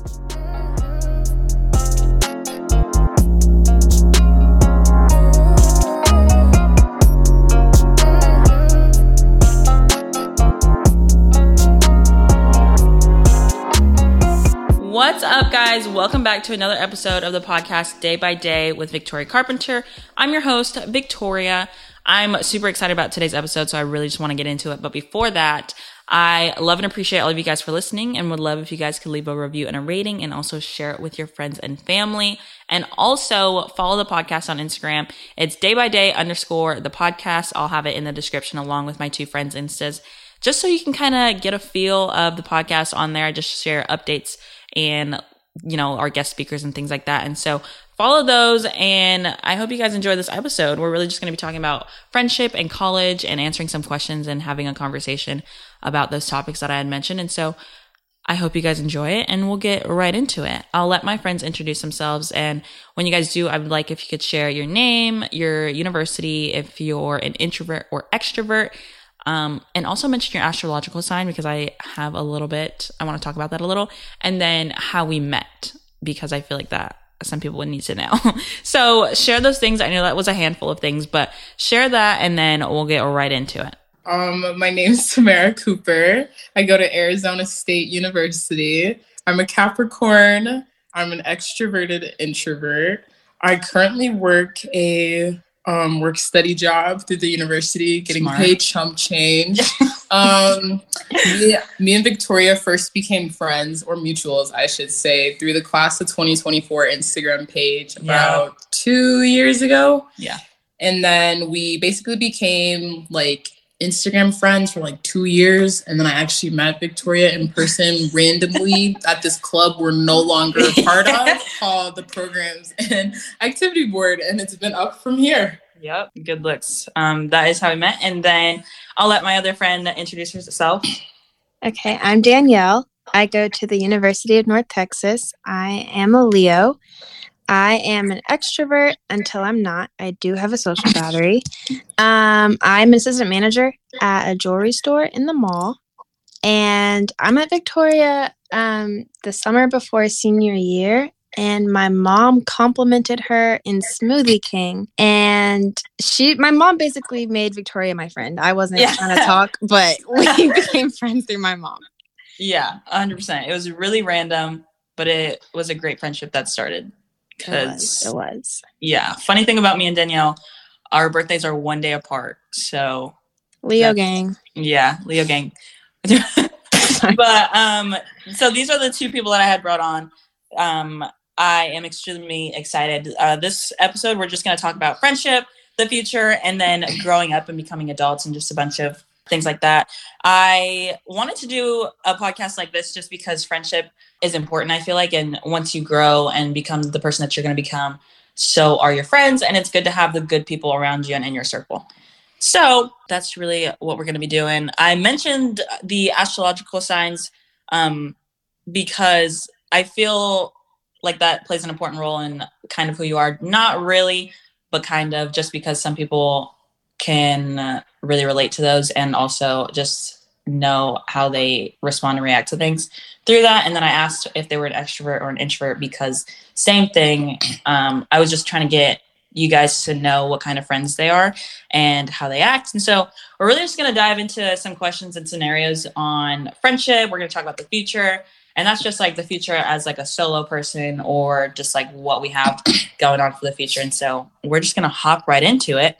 What's up, guys? Welcome back to another episode of the podcast Day by Day with Victoria Carpenter. I'm your host, Victoria. I'm super excited about today's episode, so I really just want to get into it. But before that, I love and appreciate all of you guys for listening and would love if you guys could leave a review and a rating and also share it with your friends and family. And also follow the podcast on Instagram. It's day by day underscore the podcast. I'll have it in the description along with my two friends' instas just so you can kind of get a feel of the podcast on there. I just share updates and you know our guest speakers and things like that and so follow those and i hope you guys enjoy this episode we're really just going to be talking about friendship and college and answering some questions and having a conversation about those topics that i had mentioned and so i hope you guys enjoy it and we'll get right into it i'll let my friends introduce themselves and when you guys do i would like if you could share your name your university if you're an introvert or extrovert um, and also mention your astrological sign because I have a little bit, I want to talk about that a little. And then how we met because I feel like that some people would need to know. so share those things. I know that was a handful of things, but share that and then we'll get right into it. Um, my name is Tamara Cooper. I go to Arizona State University. I'm a Capricorn. I'm an extroverted introvert. I currently work a um, work study job through the university, getting Smart. paid chump change. um, me, me, and Victoria first became friends, or mutuals, I should say, through the class of 2024 Instagram page about yeah. two years ago. Yeah. And then we basically became like Instagram friends for like two years. And then I actually met Victoria in person randomly at this club we're no longer a part of called the Programs and Activity Board. And it's been up from here. Yep, good looks. Um, that is how we met. And then I'll let my other friend introduce herself. Okay, I'm Danielle. I go to the University of North Texas. I am a Leo. I am an extrovert until I'm not. I do have a social battery. Um, I'm an assistant manager at a jewelry store in the mall. And I'm at Victoria um, the summer before senior year. And my mom complimented her in Smoothie King. And she, my mom basically made Victoria my friend. I wasn't yeah. trying to talk, but we became friends through my mom. Yeah, 100%. It was really random, but it was a great friendship that started because it, it was. Yeah. Funny thing about me and Danielle, our birthdays are one day apart. So Leo gang. Yeah, Leo gang. but um so these are the two people that I had brought on. Um I am extremely excited. Uh, this episode, we're just going to talk about friendship, the future, and then growing up and becoming adults, and just a bunch of things like that. I wanted to do a podcast like this just because friendship is important, I feel like. And once you grow and become the person that you're going to become, so are your friends. And it's good to have the good people around you and in your circle. So that's really what we're going to be doing. I mentioned the astrological signs um, because I feel like that plays an important role in kind of who you are. Not really, but kind of just because some people can really relate to those and also just know how they respond and react to things through that. And then I asked if they were an extrovert or an introvert because same thing. Um, I was just trying to get you guys to know what kind of friends they are and how they act. And so we're really just going to dive into some questions and scenarios on friendship. We're going to talk about the future. And that's just like the future as like a solo person or just like what we have going on for the future. And so we're just going to hop right into it.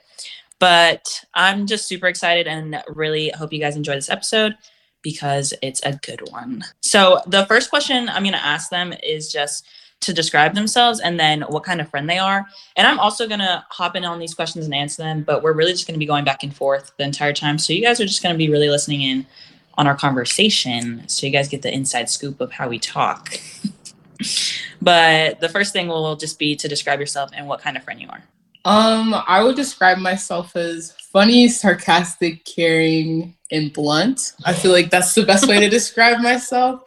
But I'm just super excited and really hope you guys enjoy this episode because it's a good one. So, the first question I'm going to ask them is just to describe themselves and then what kind of friend they are. And I'm also going to hop in on these questions and answer them, but we're really just going to be going back and forth the entire time. So, you guys are just going to be really listening in on our conversation so you guys get the inside scoop of how we talk. but the first thing will just be to describe yourself and what kind of friend you are. Um, I would describe myself as funny, sarcastic, caring, and blunt. I feel like that's the best way to describe myself.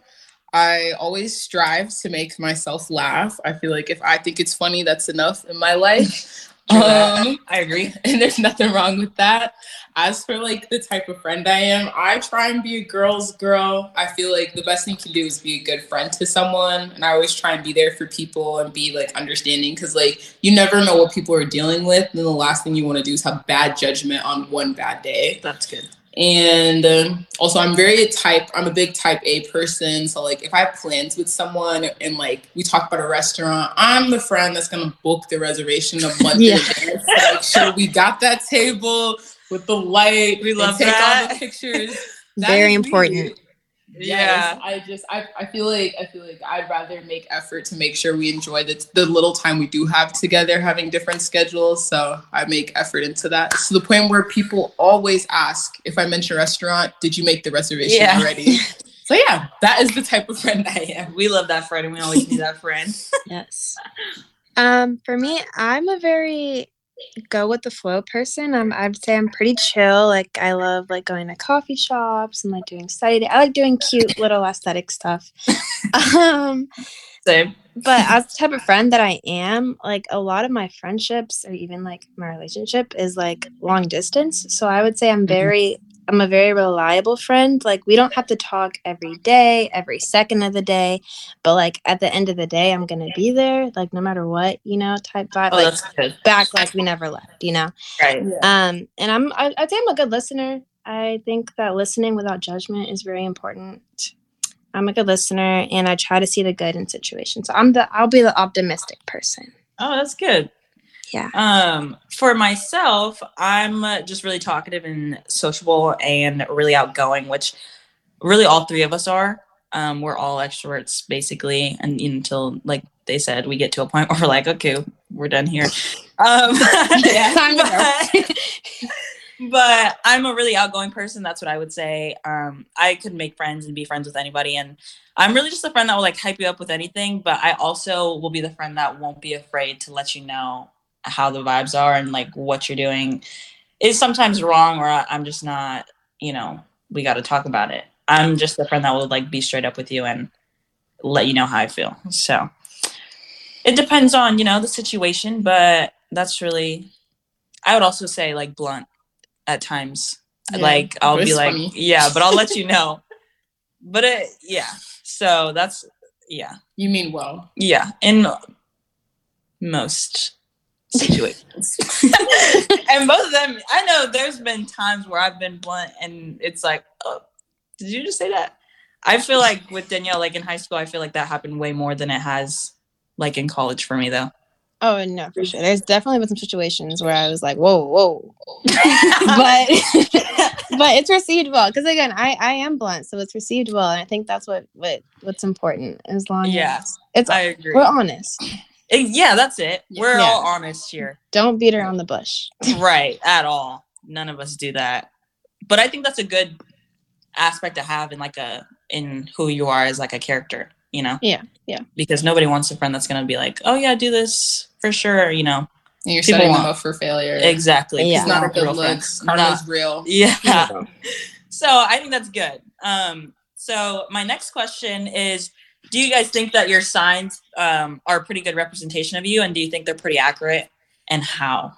I always strive to make myself laugh. I feel like if I think it's funny, that's enough in my life. Um, I agree. and there's nothing wrong with that. As for like the type of friend I am, I try and be a girl's girl. I feel like the best thing you can do is be a good friend to someone, and I always try and be there for people and be like understanding because like you never know what people are dealing with, and the last thing you want to do is have bad judgment on one bad day. That's good. And um, also, I'm very type. I'm a big type A person. So like, if I have plans with someone and like we talk about a restaurant, I'm the friend that's gonna book the reservation a month Yeah. in advance make sure we got that table with the light. We and love take all the pictures. That Very is me. important. Yes, I just I, I feel like I feel like I'd rather make effort to make sure we enjoy the the little time we do have together, having different schedules. So I make effort into that to the point where people always ask if I mention restaurant, did you make the reservation Yeah. already? So yeah, that is the type of friend I am. We love that friend, and we always need that friend. Yes. Um, for me, I'm a very go with the flow person. Um, I'd say I'm pretty chill. Like I love like going to coffee shops and like doing study. day. I like doing cute little aesthetic stuff. um, Same. but as the type of friend that I am, like a lot of my friendships or even like my relationship is like long distance. So I would say I'm very I'm a very reliable friend. Like we don't have to talk every day, every second of the day, but like at the end of the day I'm going to be there like no matter what, you know, type vibe Oh, like that's good. back like we never left, you know. Right. Um and I'm I, I'd say I'm a good listener. I think that listening without judgment is very important. I'm a good listener and I try to see the good in situations. So I'm the I'll be the optimistic person. Oh, that's good. Yeah. Um, for myself, I'm uh, just really talkative and sociable and really outgoing, which really all three of us are. Um, we're all extroverts basically, and until like they said, we get to a point where we're like, okay, we're done here. Um, to but, but I'm a really outgoing person. That's what I would say. Um, I could make friends and be friends with anybody, and I'm really just a friend that will like hype you up with anything. But I also will be the friend that won't be afraid to let you know how the vibes are and like what you're doing is sometimes wrong, or I'm just not. You know, we got to talk about it. I'm just the friend that will like be straight up with you and let you know how I feel. So it depends on you know the situation, but that's really. I would also say like blunt at times. Yeah, like I'll be it's like, funny. yeah, but I'll let you know. But it, yeah. So that's yeah, You mean well. yeah. In most situations, and both of them, I know there's been times where I've been blunt, and it's like, oh, did you just say that? I feel like with Danielle, like in high school, I feel like that happened way more than it has like in college for me though. Oh no, for sure. There's definitely been some situations where I was like, whoa, whoa. but but it's received well. Because again, I, I am blunt, so it's received well. And I think that's what, what what's important as long Yeah, as it's I agree. we're honest. Yeah, that's it. We're Yeah. all honest here. Don't beat around the bush. right at all none of us do that but i think that's a good aspect to have in like a in who you are as like a character you know Yeah, yeah. because nobody wants a friend that's going to be like oh yeah do this for sure you know And you're People setting them up for failure. exactly Yeah. It's not a good real look. friends. Karma's real. yeah so i think that's good um so my next question is do you guys think that your signs um, are a pretty good representation of you and do you think they're pretty accurate and how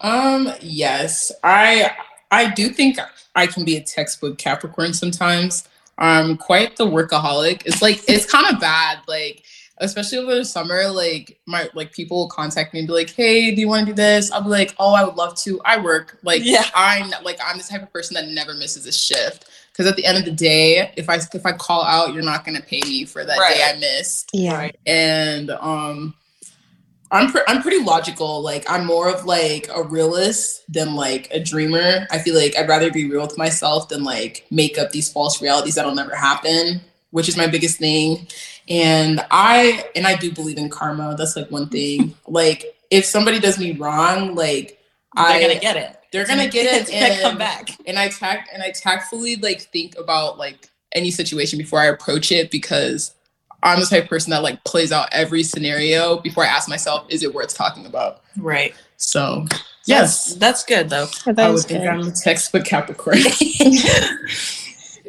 Um, yes. I I do think I can be a textbook Capricorn sometimes. I'm quite the workaholic. It's like it's kind of bad, like especially over the summer, like my like people will contact me and be like, Hey, do you want to do this? I'll be like, Oh, I would love to. I work. Like Yeah. I'm like I'm the type of person that never misses a shift. Because at the end of the day, if I if I call out, you're not gonna pay me for that day I missed Yeah. Right. and um I'm pre- I'm pretty logical. Like I'm more of like a realist than like a dreamer. I feel like I'd rather be real with myself than like make up these false realities that'll never happen, which is my biggest thing. And I and I do believe in karma. That's like one thing. like if somebody does me wrong, like they're I gonna get it they're gonna get it it's gonna come and- back and I tact and I tactfully like think about like any situation before I approach it because I'm the type of person that like plays out every scenario before I ask myself, is it worth talking about? right So yes, that's good though That I is would think. I'm a textbook Capricorn.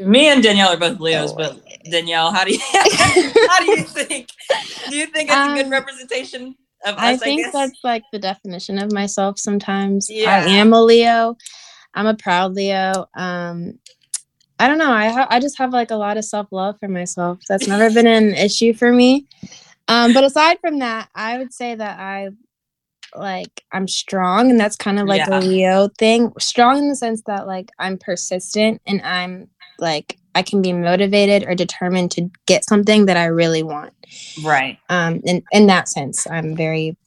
Me and Danielle are both Leos, Oh, but Danielle, how do you how do you think? Do you think it's a good Um, representation of I us, I, think guess. that's like the definition of myself sometimes. Yeah. I am a Leo. I'm a proud Leo. Um I don't know. I ha- I just have like a lot of self-love for myself. That's never been an issue for me. Um but aside from that, I would say that I like I'm strong and that's kind of like Yeah. a Leo thing. Strong in the sense that like I'm persistent and I'm like I can be motivated or determined to get something that I really want right. um in in that sense i'm very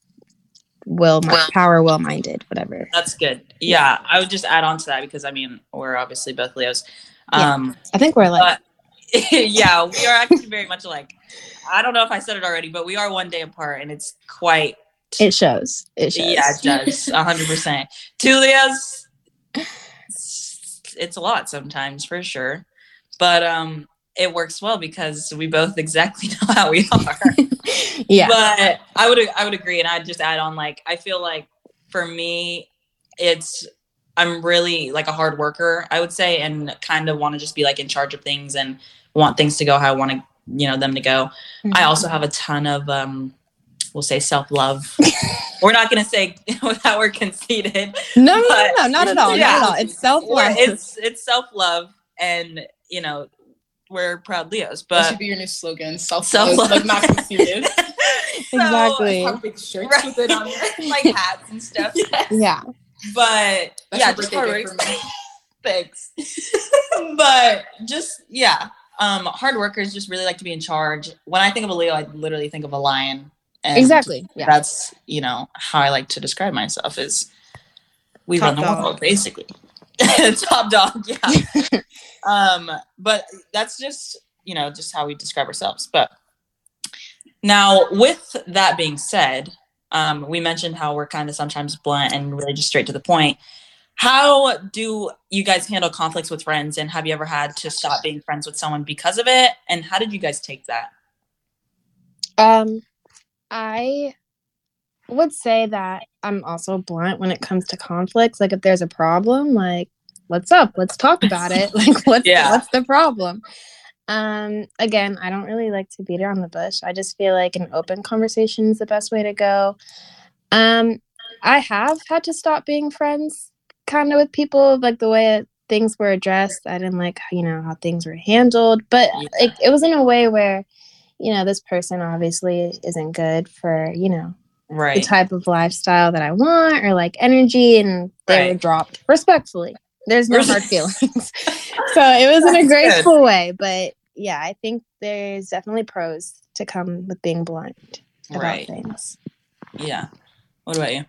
will mi- power will minded whatever That's good. Yeah, I would just add on to that because I mean we're obviously both Leos. Yeah. Um, i think we're like yeah, we are actually very much alike. I don't know if I said it already, but we are one day apart, and it's quite. it shows it shows Yeah, it does. A hundred percent. Two Leos. It's, it's a lot sometimes for sure, but um, it works well because we both exactly know how we are. yeah But I would I would agree, and I'd just add on like I feel like for me, it's I'm really like a hard worker, I would say, and kind of want to just be like in charge of things and want things to go how I want to, you know, them to go. I also have a ton of um we'll say self-love. we're not gonna say that we're conceited. no no no, no not at all Yeah. not at all it's self-love It's it's self-love and you know, we're proud Leos. that But should be your new slogan. Self Self-love. like not conceited. So, Exactly. Have big shirts Right. with it on there. like hats and stuff. yeah But That's yeah, just birthday hard work. Thanks. but just yeah, um, hard workers just really like to be in charge. When I think of a Leo, I literally think of a lion. And exactly yeah That's you know how I like to describe myself is we Top run the dog. world basically. Top dog, yeah. um, but that's just you know just how we describe ourselves. But now, with that being said, um, we mentioned how we're kind of sometimes blunt and really just straight to the point. How do you guys handle conflicts with friends, and have you ever had to stop being friends with someone because of it? And how did you guys take that? um i would say that i'm also blunt when it comes to conflicts. Like if there's a problem like what's up? Let's talk about it. Like what's Yeah. what's the problem? Um again i don't really like to beat around the bush. I just feel like an open conversation is the best way to go. Um i have had to stop being friends kind of with people like the way things were addressed. I didn't like you know how things were handled but Yeah. like it was in a way where you know this person obviously isn't good for you know the type of lifestyle that I want or like energy, and they were dropped respectfully. There's no hard feelings. so it was in a That's graceful way, but yeah, I think there's definitely pros to come with being blunt about Right. things. Yeah. What about you?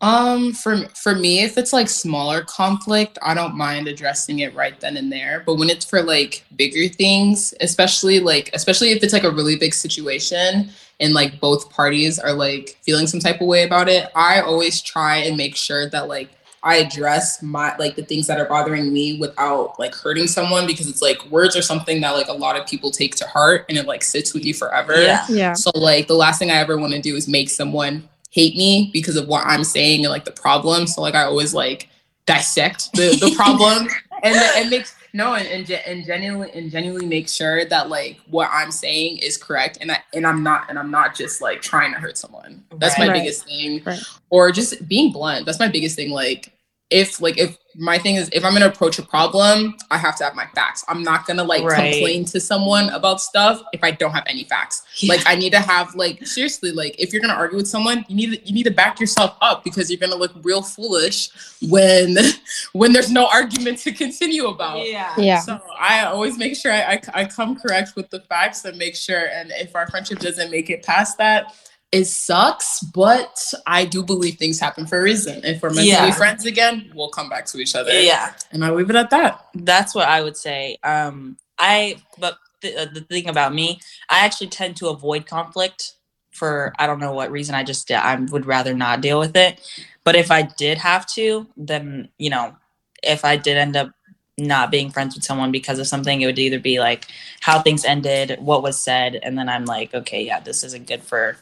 Um, for for me, if it's like smaller conflict, I don't mind addressing it right then and there. But when it's for like bigger things, especially like especially if it's like a really big situation and like both parties are like feeling some type of way about it, I always try and make sure that like I address my like the things that are bothering me without like hurting someone because it's like words are something that like a lot of people take to heart and it like sits with you forever. Yeah. Yeah. So like the last thing I ever want to do is make someone hate me because of what I'm saying and like the problem. So like I always like dissect the, the problem and and make no and and, and genuinely and genuinely make sure that like what I'm saying is correct and I and I'm not and I'm not just like trying to hurt someone. That's my Right. biggest thing. Right. Or just being blunt. That's my biggest thing. Like if like if my thing is if I'm gonna approach a problem, I have to have my facts. I'm not gonna like Right. complain to someone about stuff if I don't have any facts. Like I need to have like seriously like if you're gonna argue with someone, you need to, you need to back yourself up because you're gonna look real foolish when when there's no argument to continue about. yeah. Yeah. So I always make sure I, I, I come correct with the facts and make sure. And if our friendship doesn't make it past that, it sucks. But I do believe things happen for a reason. If we're meant to be friends again, we'll come back to each other. Yeah. And I leave it at that. That's what I would say. Um, I but th- uh, the thing about me, I actually tend to avoid conflict for I don't know what reason. I just I would rather not deal with it. But if I did have to, then you know, if I did end up not being friends with someone because of something, it would either be like how things ended, what was said, and then I'm like, okay, yeah, this isn't good for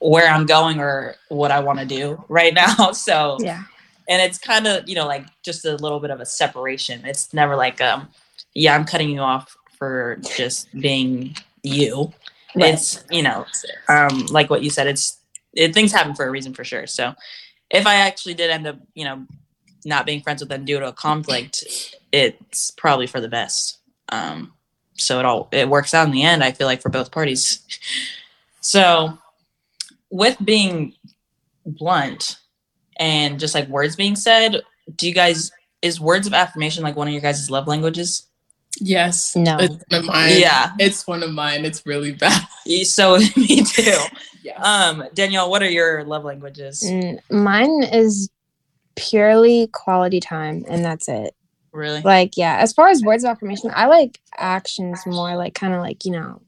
where I'm going or what I want to do right now. So Yeah. and it's kind of you know like just a little bit of a separation it's never like um yeah i'm cutting you off for just being you Right. it's you know um like what you said it's it, things happen for a reason for sure. So if I actually did end up, you know, not being friends with them due to a conflict, it's probably for the best. Um, so it all it works out in the end. I feel like for both parties. So with being blunt and just like words being said, do you guys is words of affirmation like one of your guys' love languages? Yes. No. It's one of mine. Yeah. It's one of mine. It's really bad. So me too. Yeah. Um, Danielle, what are your love languages? Mm, Mine is purely quality time, and that's it. Really? Like, yeah, as far as words of affirmation, I like actions more, like kind of like, you know,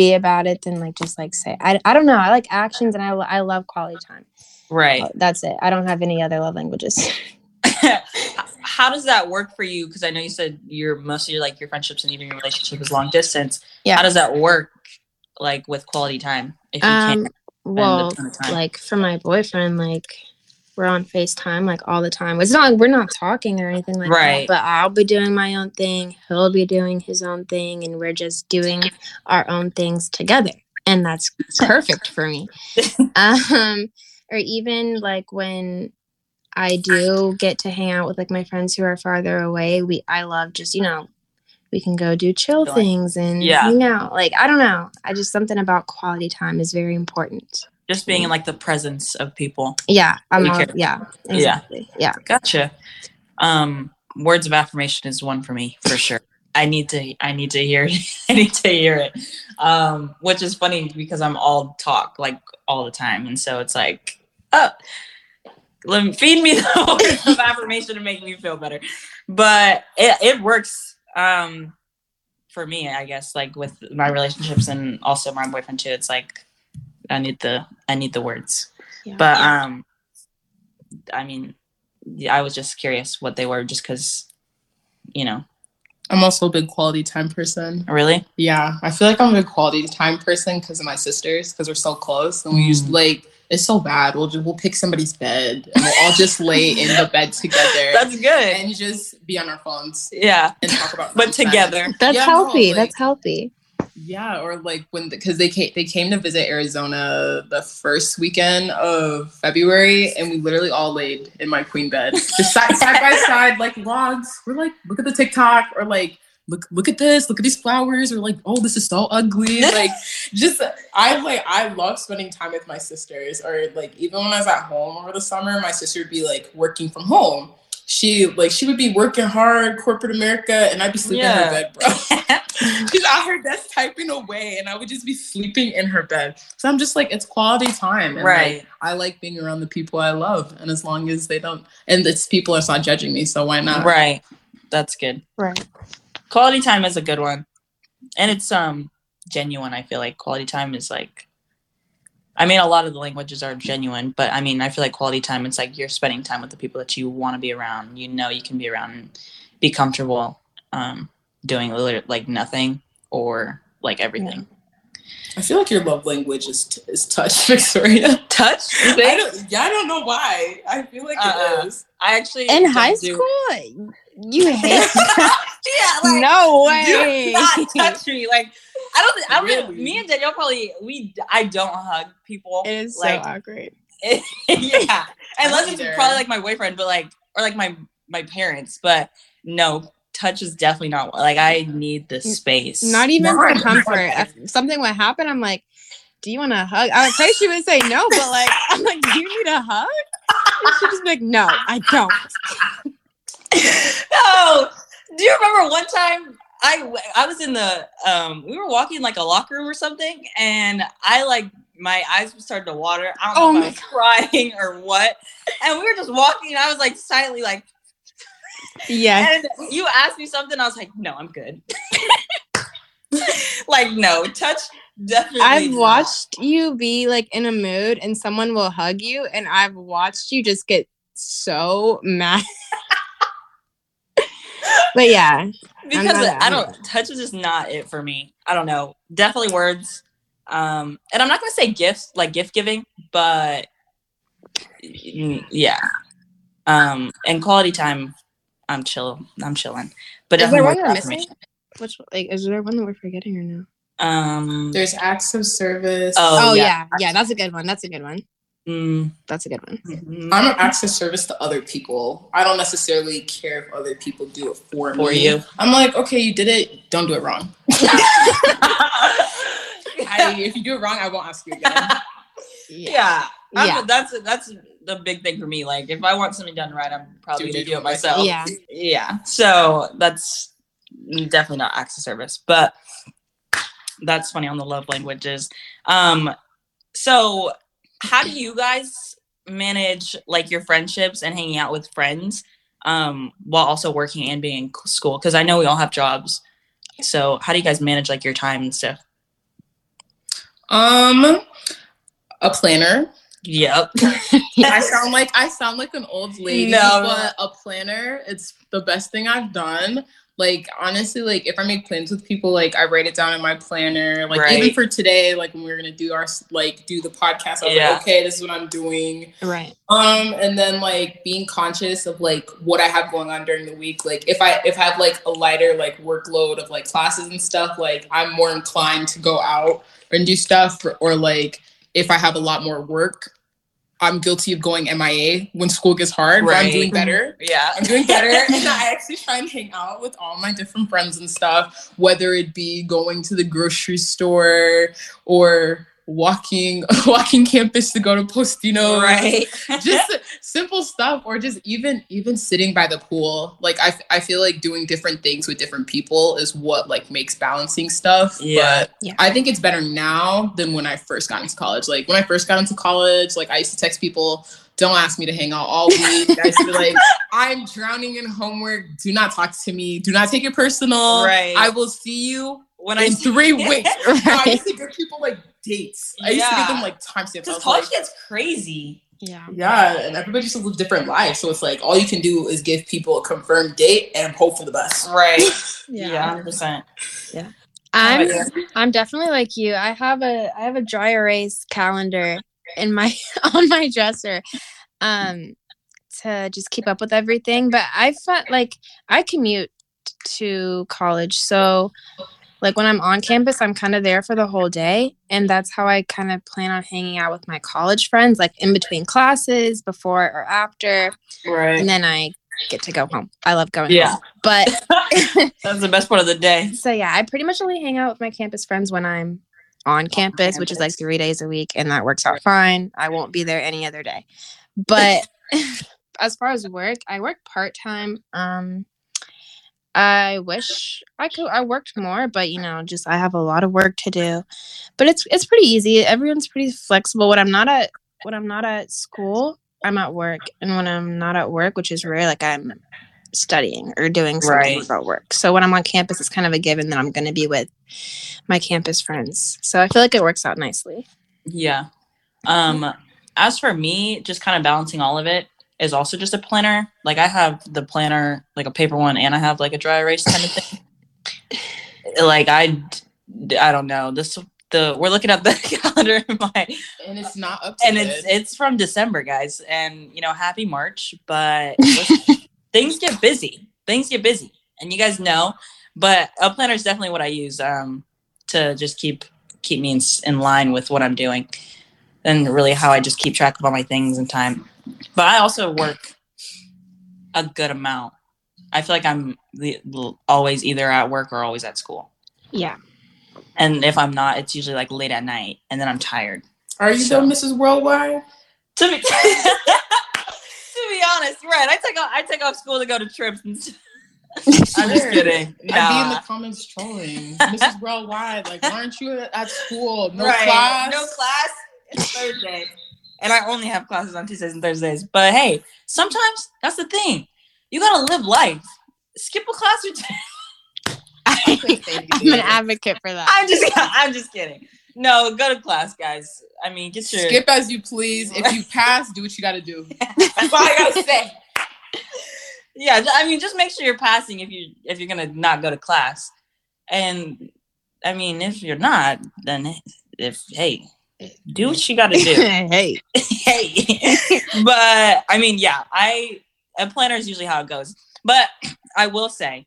be about it than like just like say. I, I don't know. I like actions and I, I love quality time. Right. Uh, That's it. I don't have any other love languages. How does that work for you? Because I know you said your most of your like your friendships and even your relationship is long distance. Yeah. How does that work, like with quality time? If you um, can't well, a ton of time. like for my boyfriend, like we're on FaceTime like all the time. It's not like we're not talking or anything like Right. that. But I'll be doing my own thing. He'll be doing his own thing, and we're just doing our own things together. And that's perfect for me. um, or even like when I do get to hang out with like my friends who are farther away, we I love just, you know, we can go do chill things and Yeah. hang out. Like I don't know. I just something about quality time is very important. Just being in like the presence of people. Yeah, I'm all, yeah, exactly. Yeah. Gotcha. Um, words of affirmation is one for me for sure. I need to I need to hear it. I need to hear it. Um, which is funny because I'm all talk like all the time. And so it's like, oh let me feed me the words of affirmation to make me feel better. But it, it works um for me, I guess, like with my relationships and also my boyfriend too. It's like I need the I need the words. Yeah. But um I mean, I was just curious what they were just because, you know, I'm also a big quality time person. really? Yeah, I feel like I'm a big quality time person because of my sisters, because we're so close, and we used Mm. like it's so bad. We'll just we'll pick somebody's bed and we'll all just lay in the bed together That's good. and just be on our phones Yeah. and talk about. But together. That's Yeah, no, healthy. like- That's healthy. Yeah, or like when because they came they came to visit Arizona the first weekend of February, and we literally all laid in my queen bed, just side side by side, like logs. We're like, look at the TikTok, or like, look look at this, look at these flowers, or like, oh, this is so ugly. Like, just I like I love spending time with my sisters, or like even when I was at home over the summer, my sister would be like working from home. She like she would be working hard, corporate America, and I'd be sleeping in her bed, bro. She's at her desk typing away, and I would just be sleeping in her bed. So I'm just like, it's quality time, and right. Like, I like being around the people I love, and as long as they don't, and it's people that's not judging me, so why not? Right. That's good. Right. Quality time is a good one. And it's um genuine, I feel like quality time is like I mean a lot of the languages are genuine, but I mean I feel like quality time it's like you're spending time with the people that you want to be around. You know you can be around and be comfortable um doing like nothing or like everything. I feel like your love language is t- is touch, Victoria. Touch? I don't, yeah, I don't know why. I feel like Uh-uh. it is. I actually In high do- school, you hate yeah, like no do way. not touch me. Like I don't. I don't. think- Really? Me and Danielle probably we. I don't hug people. It is like so awkward. yeah, unless it's probably like my boyfriend, but like or like my my parents. But no, touch is definitely not like I need the space. Not even Why? for comfort. If something would happen, I'm like, "Do you want a hug?" I would say she would say no, but like, I'm like, "Do you need a hug?" And she'd just be like, "No, I don't." no. Do you remember one time I I was in the um we were walking like a locker room or something and I like my eyes started to water. I Oh don't know my if I was crying or what. And we were just walking and I was like silently like Yes. and you asked me something I was like no, I'm good. like no, touch definitely I've not. watched you be like in a mood and someone will hug you, and I've watched you just get so mad. but yeah, because not- I don't not. touch is just not it for me. I don't know. Definitely words. Um, and I'm not gonna say gifts like gift giving, but yeah. Um, and quality time, I'm chill. I'm chilling. But is there one we're missing? Which like is there one that we're forgetting or no? Um. There's acts of service. Oh, Oh, yeah. yeah. yeah, that's a good one. That's a good one. Mm, That's a good one. I'm an acts of service to other people. I don't necessarily care if other people do it for, For me. you. I'm like, okay, you did it. Don't do it wrong. I, if you do it wrong, I won't ask you again. yeah. I'm- Yeah. That's that's the big thing for me. Like, if I want something done right, I'm probably Do gonna do it myself. Yeah. Yeah. So that's definitely not acts of service, but that's funny on the love languages. Um, so how do you guys manage like your friendships and hanging out with friends um while also working and being in school? Because I know we all have jobs. So how do you guys manage like your time and stuff? Um, a planner. Yep. I sound like I sound like an old lady, No. but a planner, it's the best thing I've done. Like honestly, like if I make plans with people, like I write it down in my planner. Like even for today, like when we were gonna do our like do the podcast, I was Yeah. like, okay, this is what I'm doing. Right. Um, and then like being conscious of like what I have going on during the week. Like if I if I have like a lighter like workload of like classes and stuff, like I'm more inclined to go out and do stuff. Or, or like if I have a lot more work, I'm guilty of going MIA when school gets hard. But I'm doing better. Mm-hmm. Yeah. I'm doing better. and I actually try and hang out with all my different friends and stuff, whether it be going to the grocery store or walking walking campus to go to Postino. Right. Just simple stuff or just even even sitting by the pool. Like I, f- I feel like doing different things with different people is what like makes balancing stuff. Yeah. But Yeah. I think it's better now than when I first got into college. Like when I first got into college, like I used to text people, don't ask me to hang out all week. I used to be like, I'm drowning in homework. Do not talk to me. Do not take it personal. Right. I will see you when I in three weeks. No, I used to give people like dates. I used to give them like timestamps. I because college like, gets crazy. Yeah. yeah, and everybody just live different lives. So it's like all you can do is give people a confirmed date and hope for the best. Right. Yeah. Yeah, hundred percent. I'm yeah. I'm definitely like you. I have a I have a dry erase calendar in my on my dresser um to just keep up with everything, but I felt like I commute to college. So like when I'm on campus, I'm kind of there for the whole day and that's how I kind of plan on hanging out with my college friends like in between classes, before or after, Right. and then I get to go home. I love going Yeah. home. But That's the best part of the day. so yeah, I pretty much only hang out with my campus friends when I'm on campus, which is like three days a week, and that works out fine. I won't be there any other day. But as far as work, I work part time. Um, I wish I could. I worked more, but you know, just I have a lot of work to do. But it's it's pretty easy. Everyone's pretty flexible. When I'm not at when I'm not at school, I'm at work, and when I'm not at work, which is rare, like I'm studying or doing something Right. about work. So when I'm on campus, it's kind of a given that I'm going to be with my campus friends. So I feel like it works out nicely. Yeah. Um, as for me, just kind of balancing all of it is also just a planner. Like I have the planner, like a paper one, and I have like a dry erase kind of thing. like I, I don't know. This the we're looking at the calendar in my And it's not up to and it's it's from December, guys, and you know, happy March. But things get busy. Things get busy, and you guys know. But a planner is definitely what I use um, to just keep keep me in, in line with what I'm doing, and really how I just keep track of all my things and time. But I also work a good amount. I feel like I'm always either at work or always at school. Yeah. And if I'm not, it's usually like late at night, and then I'm tired. Are you So- though, Mrs. Worldwide? to be to be honest, right? I take off I take off school to go to trips. And stuff. I'm just Sure. kidding. I'd be in the comments trolling. Mrs. Worldwide, like, why aren't you at school? No Right. class. No class. It's Thursday, and I only have classes on Tuesdays and Thursdays. But hey, sometimes that's the thing. You gotta live life. Skip a class or two. I'm an advocate for that. I'm just I'm just kidding. No, go to class, guys. I mean, get your Skip as you please. If you pass, do what you gotta do. That's all I gotta say. yeah i mean just make sure you're passing if you if you're gonna not go to class and i mean if you're not then if hey do what you gotta do hey. hey but i mean yeah i a planner is usually how it goes but i will say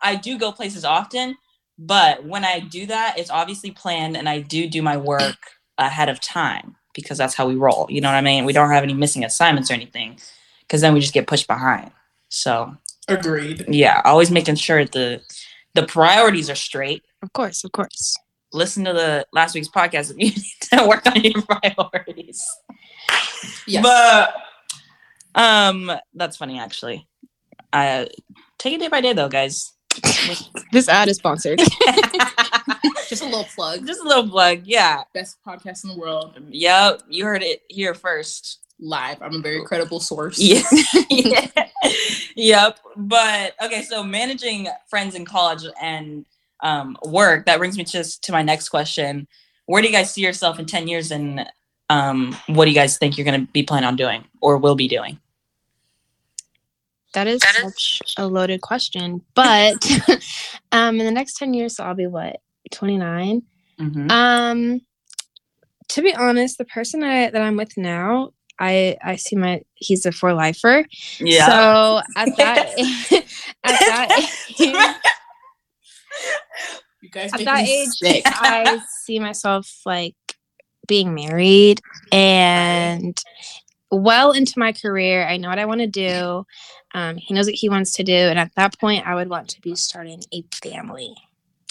i do go places often But when I do that, it's obviously planned and I do do my work ahead of time because that's how we roll. You know what I mean? We don't have any missing assignments or anything because then we just get pushed behind. So, Agreed. yeah, always making sure the the priorities are straight. Of course, of course. Listen to the last week's podcast if you need to work on your priorities. Yes. But um that's funny actually. Uh take it day by day though, guys. This ad is sponsored. Just a little plug. Just a little plug. Yeah. Best podcast in the world. Yep. You heard it here first. Live. I'm a very credible source. Yeah. yeah. Yep. But okay, so managing friends in college and um, work, that brings me just to my next question. Where do you guys see yourself in 10 years and um, what do you guys think you're going to be planning on doing or will be doing? That is such a loaded question. But um in the next 10 years, so I'll be what, 29? Mhm. Um to be honest, the person I, that I'm with now, I I see my he's a for lifer. Yeah. So at that at that age, You guys at that age, sick. I see myself like being married and well into my career. I know what I want to do. Um, he knows what he wants to do, and at that point, I would want to be starting a family.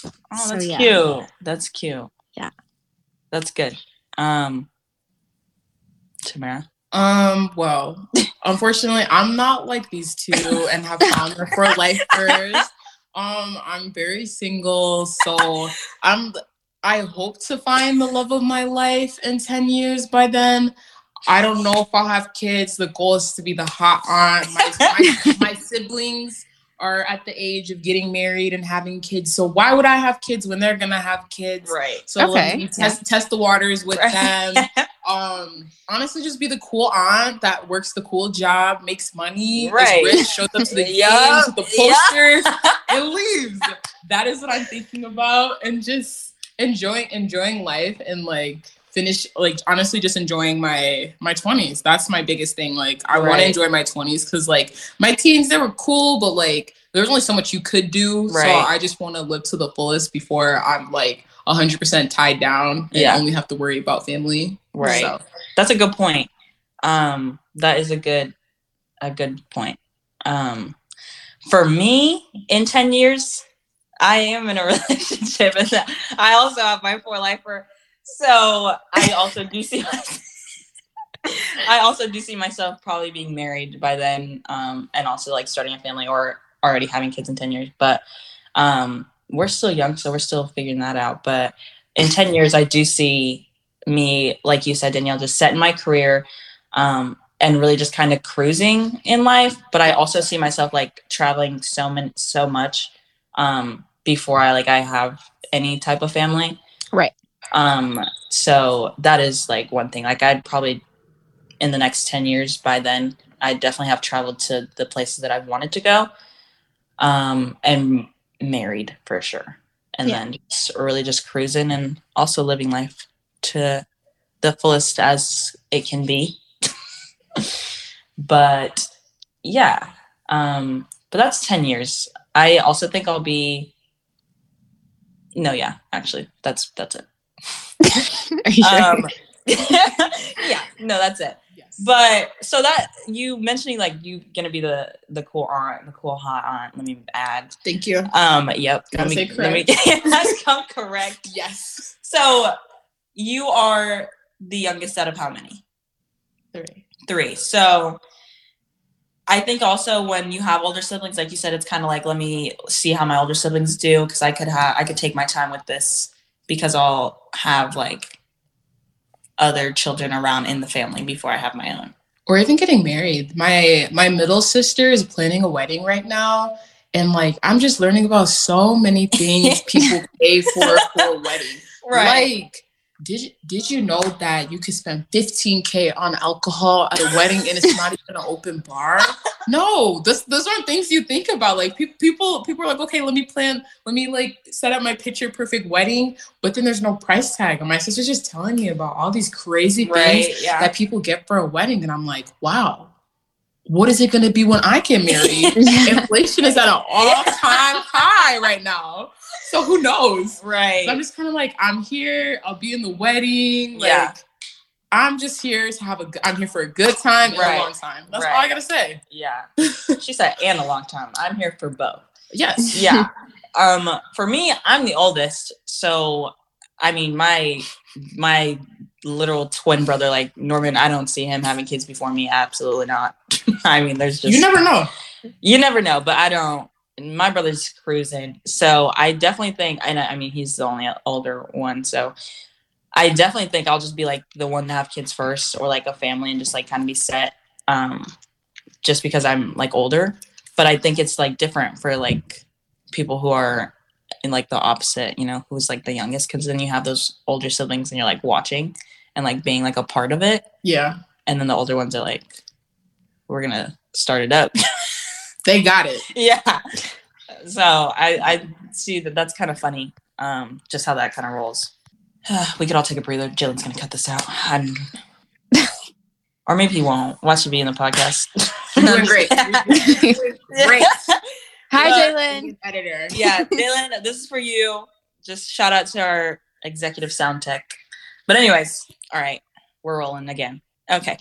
Oh, So, that's yeah. cute. That's cute. Yeah. That's good. Um Tamara. Um, well, unfortunately, I'm not like these two and have found their for lifers. Um, I'm very single, so I'm I hope to find the love of my life in 10 years by then. I don't know if I'll have kids. The goal is to be the hot aunt. My, my, my siblings are at the age of getting married and having kids. So why would I have kids when they're gonna have kids? Right. So let Okay, me test test the waters with them um honestly just be the cool aunt that works the cool job makes money Right. rich shows up to the games the posters and leaves. That is what i'm thinking about and just enjoying enjoying life and like finish like honestly just enjoying my my 20s that's my biggest thing. Like i want to enjoy my 20s because like my teens they were cool but like there's only so much you could do. So i just want to live to the fullest before i'm like 100% tied down and Yeah. only have to worry about family Right. so That's a good point. Um, that is a good a good point. Um, for me, in ten years, I am in a relationship, and I also have my four lifer. So I also do see. myself. I also do see myself probably being married by then, um, and also like starting a family or already having kids in ten years. But um, we're still young, so we're still figuring that out. But in ten years, I do see me, like you said, Danielle, just setting my career um, and really just kind of cruising in life. But I also see myself like traveling so many, so much um, before I like I have any type of family. Right. Um, so that is like one thing. Like I'd probably in the next ten years by then, I definitely have traveled to the places that I've wanted to go, um, and married for sure. And Yeah. then just really just cruising and also living life to the fullest as it can be. but yeah, um, but that's 10 years. I also think I'll be, no, yeah, actually, that's, that's it. Are you sure? Um, yeah, no, that's it. yes But so that you mentioning like you gonna be the the cool aunt, the cool hot aunt. Let me add. thank you Um. Yep. Gotta let me, say let me that's come correct. yes So you are the youngest out of how many? Three. Three. So I think also when you have older siblings, like you said, it's kind of like let me see how my older siblings do because I could have I could take my time with this because I'll have like other children around in the family before I have my own. or even getting married my my middle sister is planning a wedding right now and like i'm just learning about so many things people pay for for a wedding Right. like did you, did you know that you could spend 15k on alcohol at a wedding and it's not even an open bar? No this, those aren't things you think about. Like pe- people people are like okay let me plan let me like set up my picture perfect wedding but then there's no price tag. And my sister's just telling me about all these crazy things. Yeah. that people get for a wedding and i'm like wow. What is it going to be when i get married? Inflation is at an all-time high right now so who knows? Right. So I'm just kind of like, I'm here. I'll be in the wedding. Like, Yeah. I'm just here to have a. I'm here for a good time and a long time. That's all I gotta say. yeah. She said, and a long time. I'm here for both. Yes. Yeah. um, for me, I'm the oldest, so I mean, my my literal twin brother, like Norman, I don't see him having kids before me. Absolutely not. I mean, there's just you never know. you never know, but I don't. My brother's cruising, so I definitely think. I. I mean, he's the only older one, so I definitely think I'll just be like the one to have kids first, or like a family, and just like kind of be set. Um, just because I'm like older, but I think it's like different for like people who are in like the opposite. You know, who's like the youngest, because then you have those older siblings, and you're like watching and like being like a part of it, Yeah, and then the older ones are like, we're gonna start it up. they got it. yeah. So i i see that that's kind of funny um just how that kind of rolls. We could all take a breather. Jalen's gonna cut this out. I'm... or maybe he won't. Watch it be in the podcast? You're doing great. Great. Hi, But- Jalen. Editor. yeah Jalen this is for you. Just shout out to our executive sound tech. But anyways all right. We're rolling again. Okay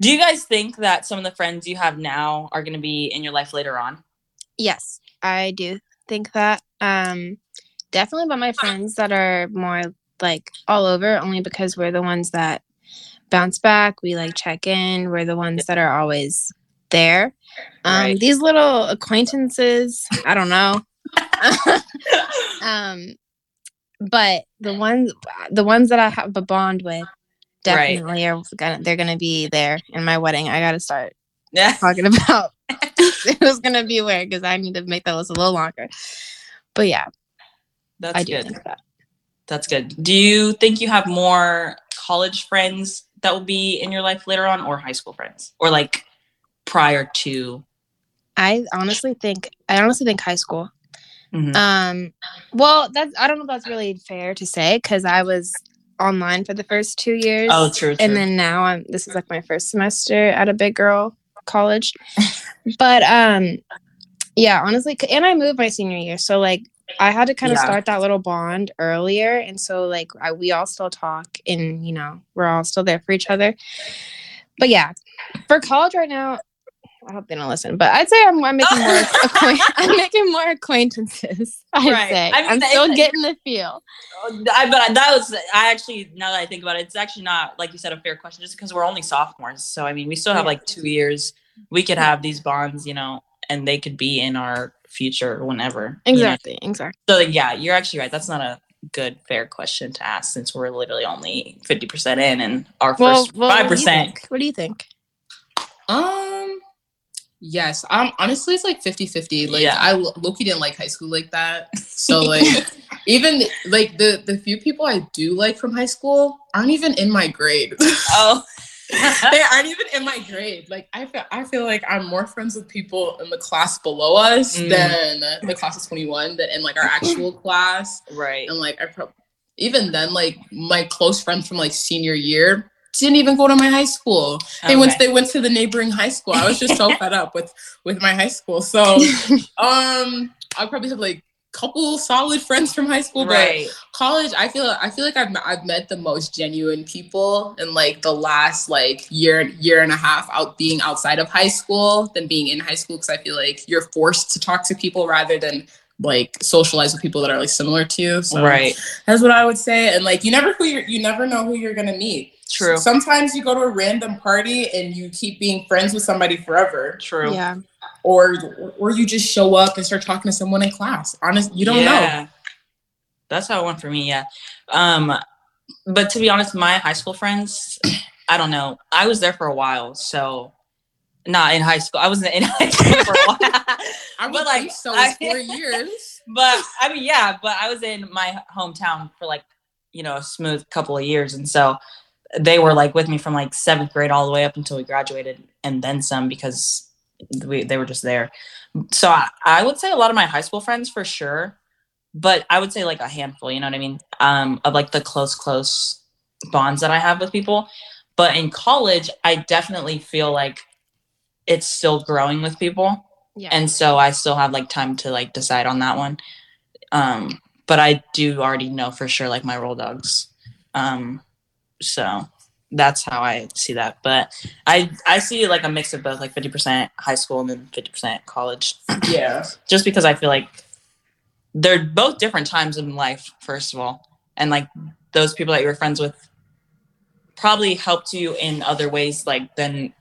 do you guys think that some of the friends you have now are going to be in your life later on Yes, I do think that. Um, definitely about my friends that are more like all over, only because we're the ones that bounce back. We like check in. We're the ones that are always there. Um, Right. These little acquaintances, I don't know. um, but the ones, the ones that I have a bond with, Right. definitely are gonna. They're gonna be there in my wedding. I got to start yeah talking about who's gonna be where because I need to make that list a little longer. But yeah, that's I do good think that. That's good. Do you think you have more college friends that will be in your life later on, or high school friends, or like prior to? I honestly think I honestly think high school. Mhm. Um, well, that's I don't know if that's really fair to say because I was online for the first two years. Oh, true, true. and then now I'm this is like my first semester at a big girl college. but um, yeah, honestly, and I moved my senior year, so like I had to kind of Yeah. start that little bond earlier, and so like I, we all still talk, and you know we're all still there for each other. But yeah, for college right now, I hope they don't listen, but I'd say I'm, I'm making more acquaint- I'm making more acquaintances. I'd Right. say I mean, that- still getting the feel. I, but that was I actually now that I think about it, it's actually not like you said a fair question, just because we're only sophomores. So I mean, we still have Yeah. like two years. We could have these bonds, you know, and they could be in our future whenever. you know? Exactly, exactly. So yeah, you're actually right. That's not a good fair question to ask since we're literally only fifty percent in and our Well, first well, five what do you percent. think? What do you think? Um, yes. Um, honestly, it's like 50 50. Like, Yeah. I lo- Loki didn't like high school like that. So, like, even like the the few people I do like from high school aren't even in my grade. Oh. they aren't even in my grade. Like, I feel I feel like I'm more friends with people in the class below us Mm. than the class of 21 than in like our actual class. right. And like, I pro- even then, like my close friends from like senior year didn't even go to my high school. They went. They went to the neighboring high school. I was just so fed up with with my high school. So, um, I probably have like a couple solid friends from high school, right. but college, I feel I feel like I've I've met the most genuine people in like the last like year year and a half out being outside of high school than being in high school because I feel like you're forced to talk to people rather than like socialize with people that are like similar to you. So Right. that's what I would say. And like you never who you're you never know who you're gonna meet. True. Sometimes you go to a random party and you keep being friends with somebody forever, True. yeah, or or you just show up and start talking to someone in class. Honest, you don't know. Yeah. That's how it went for me, yeah. Um but to be honest, my high school friends, I don't know. I was there for a while, so not in high school. I wasn't in high school for a while. I would But, like like, so I- four years. but I mean, yeah, but I was in my hometown for like, you know, a smooth couple of years. And so they were like with me from like seventh grade all the way up until we graduated and then some because we, they were just there. So I, I would say a lot of my high school friends for sure, but I would say like a handful, you know what I mean? Um, of like the close, close bonds that I have with people. But in college, I definitely feel like it's still growing with people yeah. and so I still have like time to like decide on that one. Um, but I do already know for sure like my role dogs. Um, so that's how I see that. But I I see like a mix of both, like fifty percent high school and then fifty percent college. Yeah. Just because I feel like they're both different times in life, first of all, and like those people that you were friends with probably helped you in other ways, like than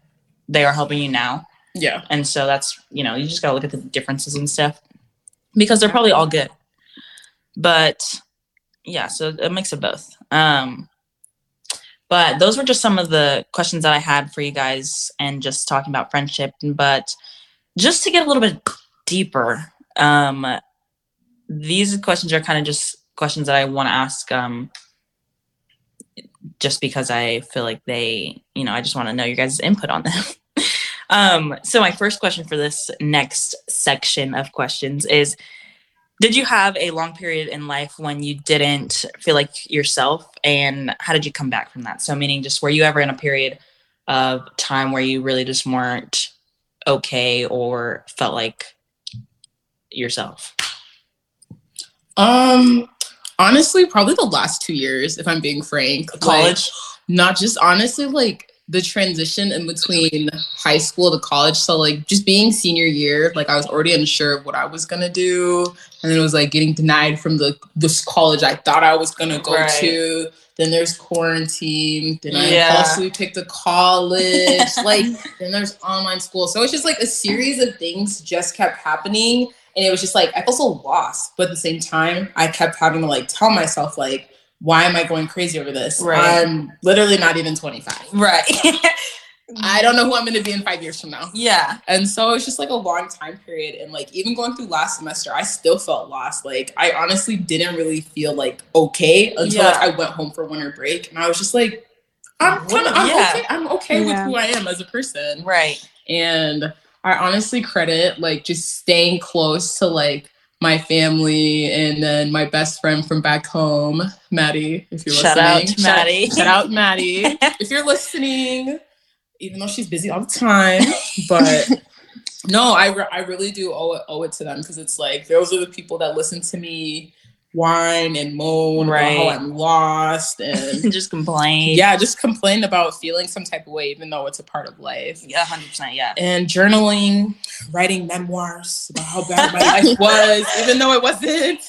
they are helping you now. Yeah. And so that's you know you just gotta look at the differences and stuff because they're probably all good. But yeah, so a mix of both. Um, but those were just some of the questions that I had for you guys, and just talking about friendship. But just to get a little bit deeper, um, these questions are kind of just questions that I want to ask. Um, just because I feel like they, you know, I just want to know your guys' input on them. um, so my first question for this next section of questions is did you have a long period in life when you didn't feel like yourself? And how did you come back from that? So meaning just were you ever in a period of time where you really just weren't okay or felt like yourself? Um, honestly, probably the last two years, if I'm being frank. Like, college? not just honestly, like the transition in between high school to college. So like just being senior year, like I was already unsure of what I was gonna do. And then it was like getting denied from the this college I thought I was gonna go Right. to. Then there's quarantine. Then I Yeah. picked a college. like then there's online school. So it's just like a series of things just kept happening. And it was just like I felt so lost. But at the same time, I kept having to like tell myself like, why am I going crazy over this? Right. I'm literally not even 25. right I don't know who I'm going to be in five years from now. yeah And so it's just like a long time period. And like even going through last semester, I still felt lost. Like I honestly didn't really feel like okay until Yeah. like I went home for winter break. And I was just like, I'm kind of I'm Yeah. okay. I'm okay with who I am as a person. right And I honestly credit like just staying close to like my family and then my best friend from back home, Maddie, if you're Shout listening. out Maddie. Shout out Maddie. if you're listening, even though she's busy all the time, but no, I, re- I really do owe it, owe it to them because it's like those are the people that listen to me whine and moan about how I'm lost and just complain. Yeah, just complain about feeling some type of way, even though it's a part of life. Yeah 100% yeah. And journaling, writing memoirs about how bad my life was, even though it wasn't.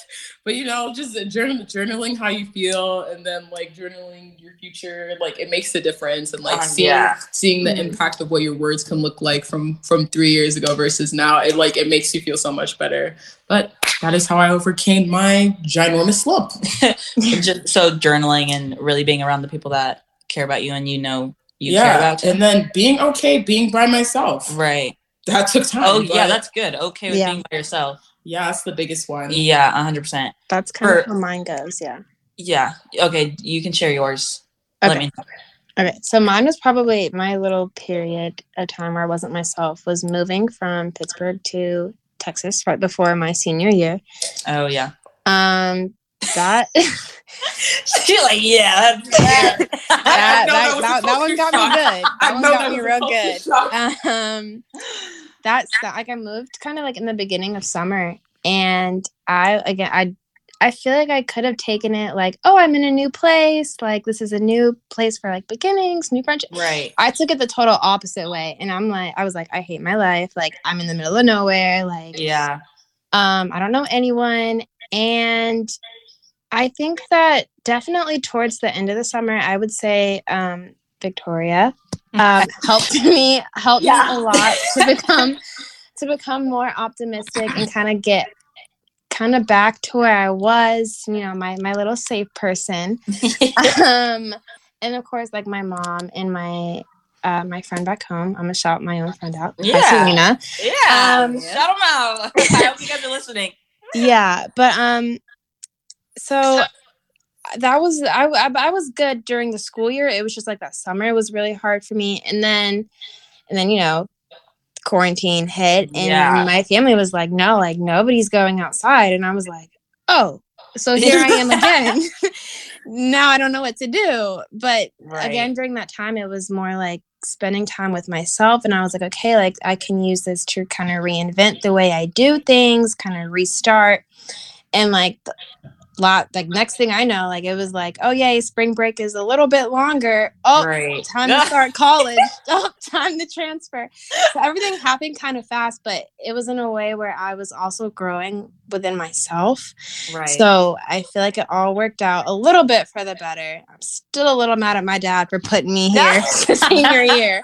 But you know, just journal, journaling how you feel, and then like journaling your future, like it makes a difference, and like Um, seeing yeah. seeing the Mhm. impact of what your words can look like from from three years ago versus now. It like it makes you feel so much better. But that is how I overcame my ginormous slump. just so journaling and really being around the people that care about you and you know you care about too. and then being okay, being by myself. right That took time. oh yeah that's good okay with Yeah. being by yourself yeah, that's the biggest one. yeah 100% That's kind of For- how mine goes. Yeah. yeah okay you can share yours let Okay. me know Okay. So mine was probably my little period of time where I wasn't myself was moving from Pittsburgh to Texas right before my senior year. oh yeah Um, that She's like, yeah, that's that, I that, that, that one got me good. That I one know got me real good. um that's that like i moved kind of like in the beginning of summer and i again i i feel like i could have taken it like oh i'm in a new place like this is a new place for like beginnings new friendship right. i took it the total opposite way and i'm like i was like i hate my life like i'm in the middle of nowhere like Yeah, um i don't know anyone and i think that definitely towards the end of the summer i would say um victoria um helped me helped Yeah. me a lot to become to become more optimistic and kind of get kind of back to where i was you know my my little safe person um and of course like my mom and my uh, my friend back home. I'm gonna shout my own friend out. Yeah. Selena. yeah. Um, Shout them out. I hope you guys are listening. yeah but um so that was I, I I was good during the school year. It was just like that summer was really hard for me. And then and then you know quarantine hit and Yeah. my family was like no like nobody's going outside. And i was like oh so here i am again. Now i don't know what to do. But Right. again during that time it was more like spending time with myself. And i was like okay like i can use this to kind of reinvent the way i do things kind of restart. And like lot like next thing I know, like it was like, oh yay, spring break is a little bit longer. Oh, Right. time to start college. oh, time to transfer. So everything happened kind of fast, but it was in a way where I was also growing within myself. Right. So I feel like it all worked out a little bit for the better. I'm still a little mad at my dad for putting me here senior year,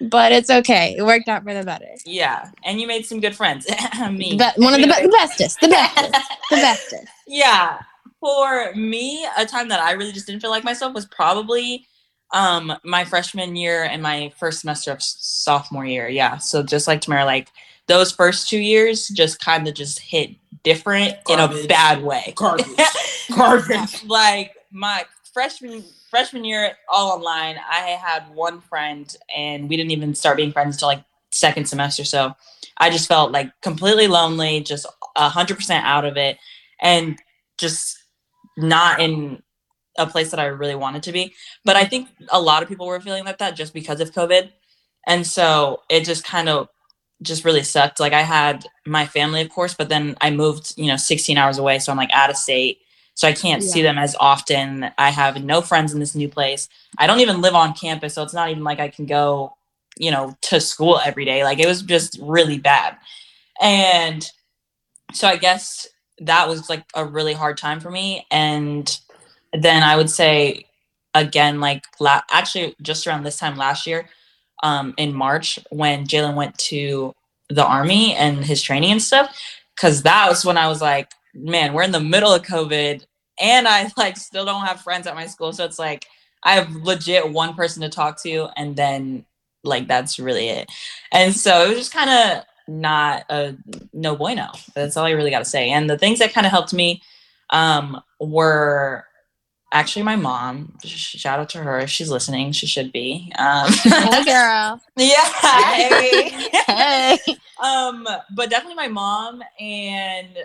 but it's okay. It worked out for the better. yeah, and you made some good friends. Me. But one of the, be- the bestest, the bestest, the bestest. yeah for me a time that i really just didn't feel like myself was probably um my freshman year and my first semester of sophomore year yeah so just like tamara like those first two years just kind of just hit different in a bad way Garbage. Garbage. like my freshman freshman year all online i had one friend and we didn't even start being friends until like second semester. So i just felt like completely lonely just 100% out of it and just not in a place that i really wanted to be. But i think a lot of people were feeling like that just because of covid. And so it just kind of just really sucked. Like i had my family of course but then i moved you know 16 hours away so i'm like out of state so I can't see them as often. I have no friends in this new place. I don't even live on campus, so it's not even like I can go, you know, to school every day. Like it was just really bad. And so I guess that was like a really hard time for me and then I would say again like la- actually just around this time last year um in March when Jalen went to the army and his training and stuff cuz that was when I was like man, we're in the middle of COVID and I like still don't have friends at my school. So it's like I have legit one person to talk to and then like that's really it. And so it was just kind of not a no bueno. That's all I really got to say. And the things that kind of helped me um were actually my mom. Shout out to her if she's listening. She should be. Um Hey, girl. yeah. hey. Hey. um but definitely my mom and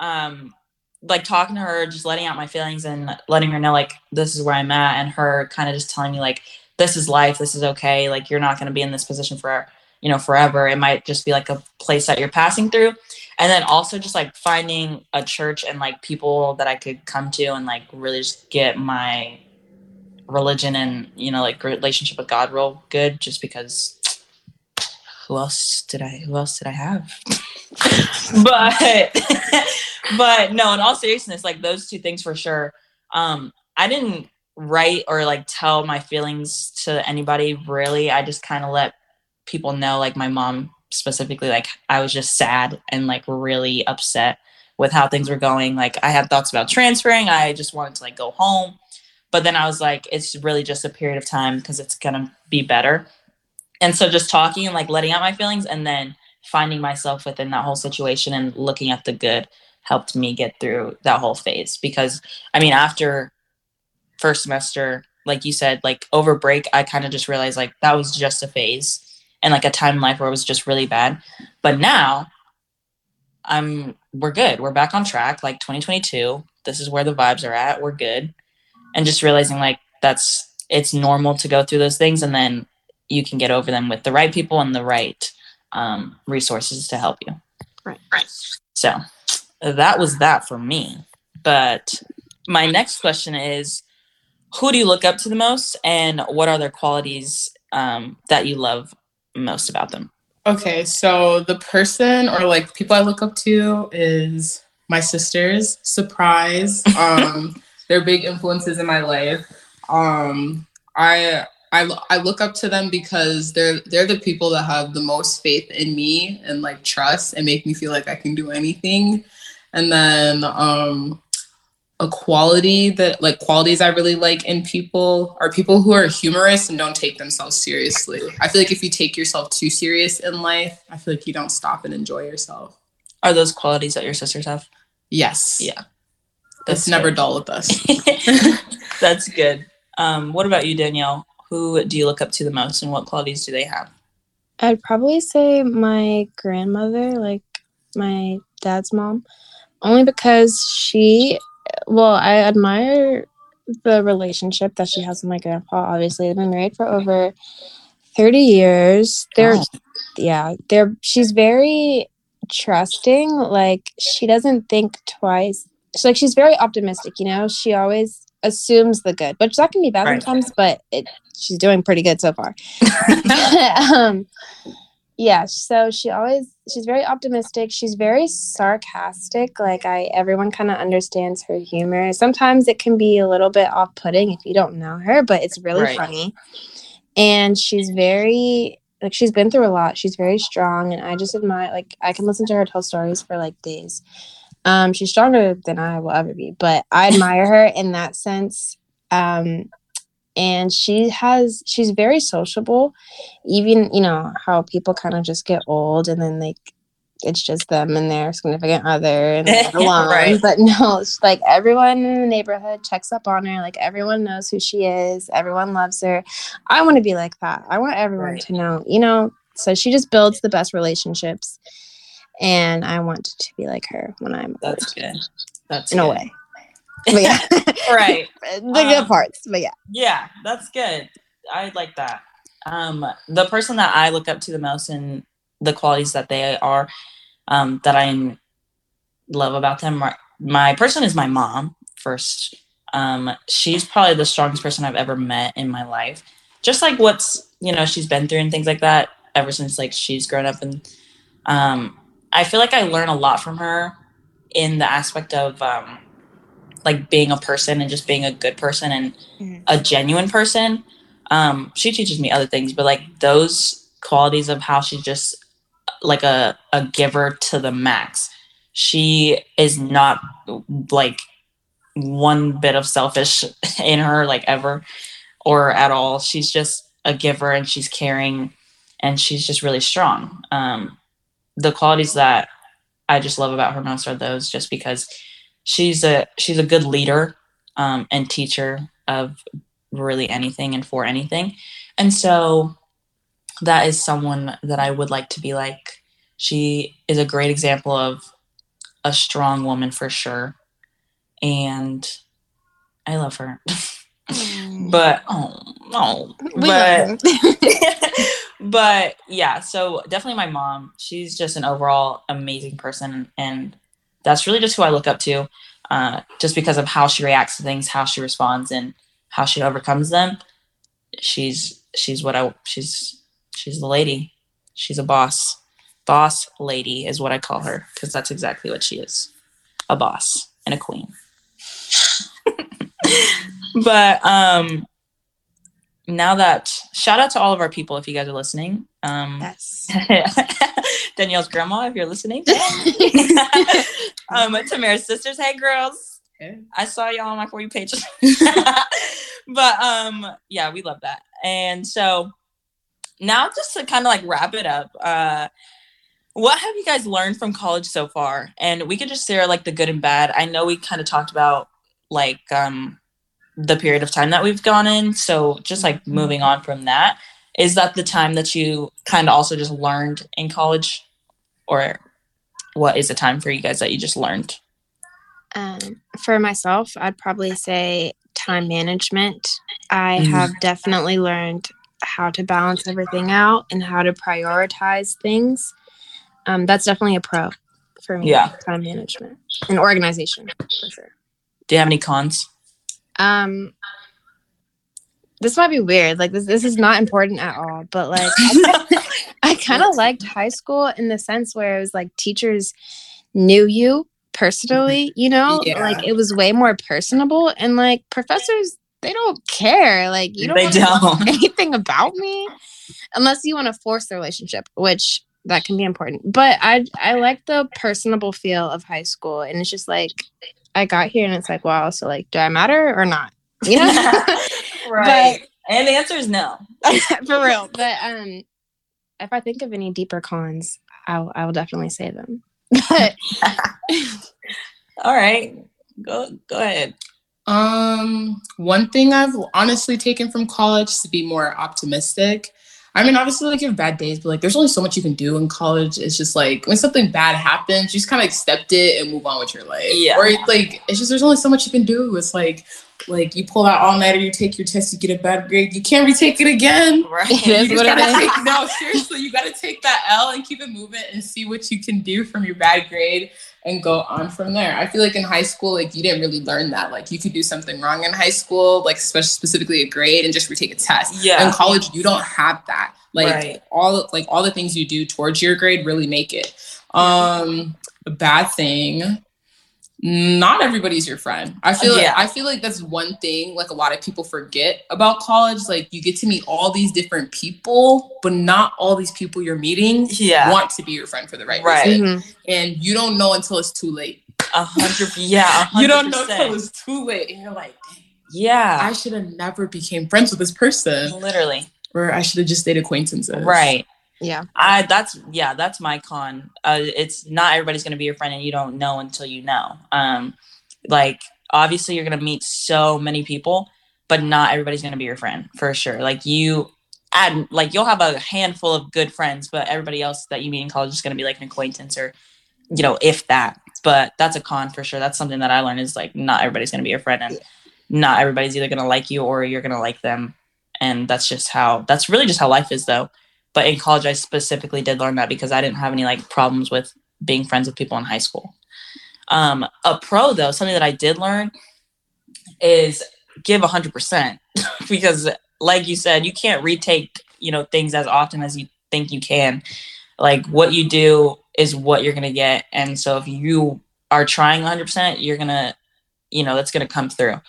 um like talking to her just letting out my feelings and letting her know like this is where i'm at and her kind of just telling me like this is life this is okay like you're not going to be in this position for you know forever. It might just be like a place that you're passing through. And then also just like finding a church and like people that i could come to and like really just get my religion and you know like relationship with god real good just because who else did I who else did I have? but but no, in all seriousness, like those two things for sure. Um, I didn't write or like tell my feelings to anybody really. I just kind of let people know, like my mom specifically, like I was just sad and like really upset with how things were going. Like I had thoughts about transferring. I just wanted to like go home. But then I was like, it's really just a period of time because it's gonna be better and so just talking and like letting out my feelings and then finding myself within that whole situation and looking at the good helped me get through that whole phase. Because i mean after first semester like you said like over break i kind of just realized like that was just a phase and like a time in life where it was just really bad. But now i'm we're good. We're back on track. Like 2022 this is where the vibes are at. We're good. And just realizing like that's it's normal to go through those things and then you can get over them with the right people and the right um, resources to help you. Right. Right. So that was that for me. But my next question is who do you look up to the most and what are their qualities um, that you love most about them? Okay, so the person or like people I look up to is my sisters. Surprise. Um, they're big influences in my life. Um, I I I look up to them because they're they're the people that have the most faith in me and like trust and make me feel like I can do anything. And then um a quality that like qualities I really like in people are people who are humorous and don't take themselves seriously. I feel like if you take yourself too serious in life, I feel like you don't stop and enjoy yourself. Are those qualities that your sisters have? Yes. Yeah. It's never dull with us. That's good. Um, what about you, Danielle? Who do you look up to the most and what qualities do they have? I'd probably say my grandmother, like my dad's mom, only because she, well, I admire the relationship that she has with my grandpa. Obviously, they've been married for over 30 years. They're, Wow. yeah, they're, she's very trusting. Like, she doesn't think twice she's like she's very optimistic. You know, she always assumes the good, which that can be bad Right. sometimes, but it, she's doing pretty good so far. um, yeah, so she always she's very optimistic. She's very sarcastic. Like I, everyone kind of understands her humor. Sometimes it can be a little bit off-putting if you don't know her, but it's really Right. funny. And she's very like she's been through a lot. She's very strong, and I just admire. Like I can listen to her tell stories for like days. Um, she's stronger than I will ever be, but I admire her in that sense. Um, and she has she's very sociable even you know how people kind of just get old and then like it's just them and their significant other and alone Right. but no it's like everyone in the neighborhood checks up on her like everyone knows who she is everyone loves her i want to be like that i want everyone Right. to know you know so she just builds the best relationships and i want to be like her when i'm That's good. That's in a way but yeah right. the good Um, parts but yeah Yeah, that's good. I like that. Um, the person that I look up to the most and the qualities that they are, um, that I love about them, are, my person is my mom first. Um, she's probably the strongest person I've ever met in my life. Just like what's you know she's been through and things like that ever since like she's grown up and um, I feel like I learn a lot from her in the aspect of um, like being a person and just being a good person and Mhm. a genuine person. Um, she teaches me other things, but like those qualities of how she's just like a, a giver to the max. She is not like one bit of selfish in her, like ever or at all. She's just a giver and she's caring and she's just really strong. Um, the qualities that I just love about her most are those just because she's a she's a good leader um, and teacher of really anything and for anything. And so that is someone that I would like to be like. She is a great example of a strong woman for sure. And I love her. but oh no. We But. but yeah, so definitely my mom. She's just an overall amazing person, and that's really just who I look up to, uh, just because of how she reacts to things, how she responds, and how she overcomes them. She's she's what I she's she's the lady. She's a boss. Boss lady is what I call her because that's exactly what she is, a boss and a queen. but um now that shout out to all of our people if you guys are listening. Um, yes. Danielle's grandma, if you're listening. um, Tamara's sisters, hey girls. Hey. I saw y'all on my for you page. but um, yeah, we love that. And so now just to kind of like wrap it up, uh, what have you guys learned from college so far? And we could just share like the good and bad. I know we kind of talked about like um the period of time that we've gone in. So just like moving on from that, is that the time that you kind of also just learned in college? Or what is the time for you guys that you just learned? Um, for myself, I'd probably say time management. I Mhm. have definitely learned how to balance everything out and how to prioritize things. Um, that's definitely a pro for me. Yeah. Time management and organization for sure. Do you have any cons? Um, this might be weird. Like this, this is not important at all. But like, I, kind of liked high school in the sense where it was like teachers knew you personally. You know, Yeah. like it was way more personable, and like professors, they don't care. Like you don't They don't. anything about me unless you want to force the relationship, which that can be important. But I I like the personable feel of high school, and it's just like I got here, and it's like, wow, so like, do I matter or not? You know, right. and the answer is no. for real. But um, if I think of any deeper cons, I'll I will definitely say them. But All right. Go go ahead. Um, one thing I've honestly taken from college is to be more optimistic. I mean, obviously, like you have bad days, but like there's only so much you can do in college. It's just like when something bad happens, you just kind of accept it and move on with your life. Yeah. Or like it's just there's only so much you can do. It's like like you pull out all nighter, you take your test, you get a bad grade, you can't retake it again. Right. It is what just it gotta is. take, no, seriously, you gotta take that L and keep it moving and see what you can do from your bad grade and go on from there. I feel like in high school, like you didn't really learn that. Like you could do something wrong in high school, like especially specifically a grade and just retake a test. Yeah. In college, you don't have that. Like Right. all like all the things you do towards your grade really make it. Um a bad thing. Not everybody's your friend. I feel Yeah. like I feel like that's one thing like a lot of people forget about college. Like you get to meet all these different people, but not all these people you're meeting Yeah. want to be your friend for the right, Right. reason. Mhm. And you don't know until it's too late. A hundred. Yeah. a hundred You don't know until percent. it's too late. And you're like, dang, Yeah. I should have never became friends with this person. Literally. Or I should have just stayed acquaintances. Right. Yeah. I that's yeah, that's my con. Uh, it's not everybody's gonna be your friend, and you don't know until you know. Um, like obviously you're gonna meet so many people, but not everybody's gonna be your friend for sure. Like you add like you'll have a handful of good friends, but everybody else that you meet in college is gonna be like an acquaintance or you know if that. But that's a con for sure. That's something that I learned is like not everybody's gonna be your friend, and not everybody's either gonna like you or you're gonna like them. And that's just how. That's really just how life is, though but in college i specifically did learn that because i didn't have any like problems with being friends with people in high school. Um, a pro though something that i did learn is give 100% because like you said you can't retake you know things as often as you think you can. Like what you do is what you're going to get and so if you are trying 100% you're going to you know that's going to come through.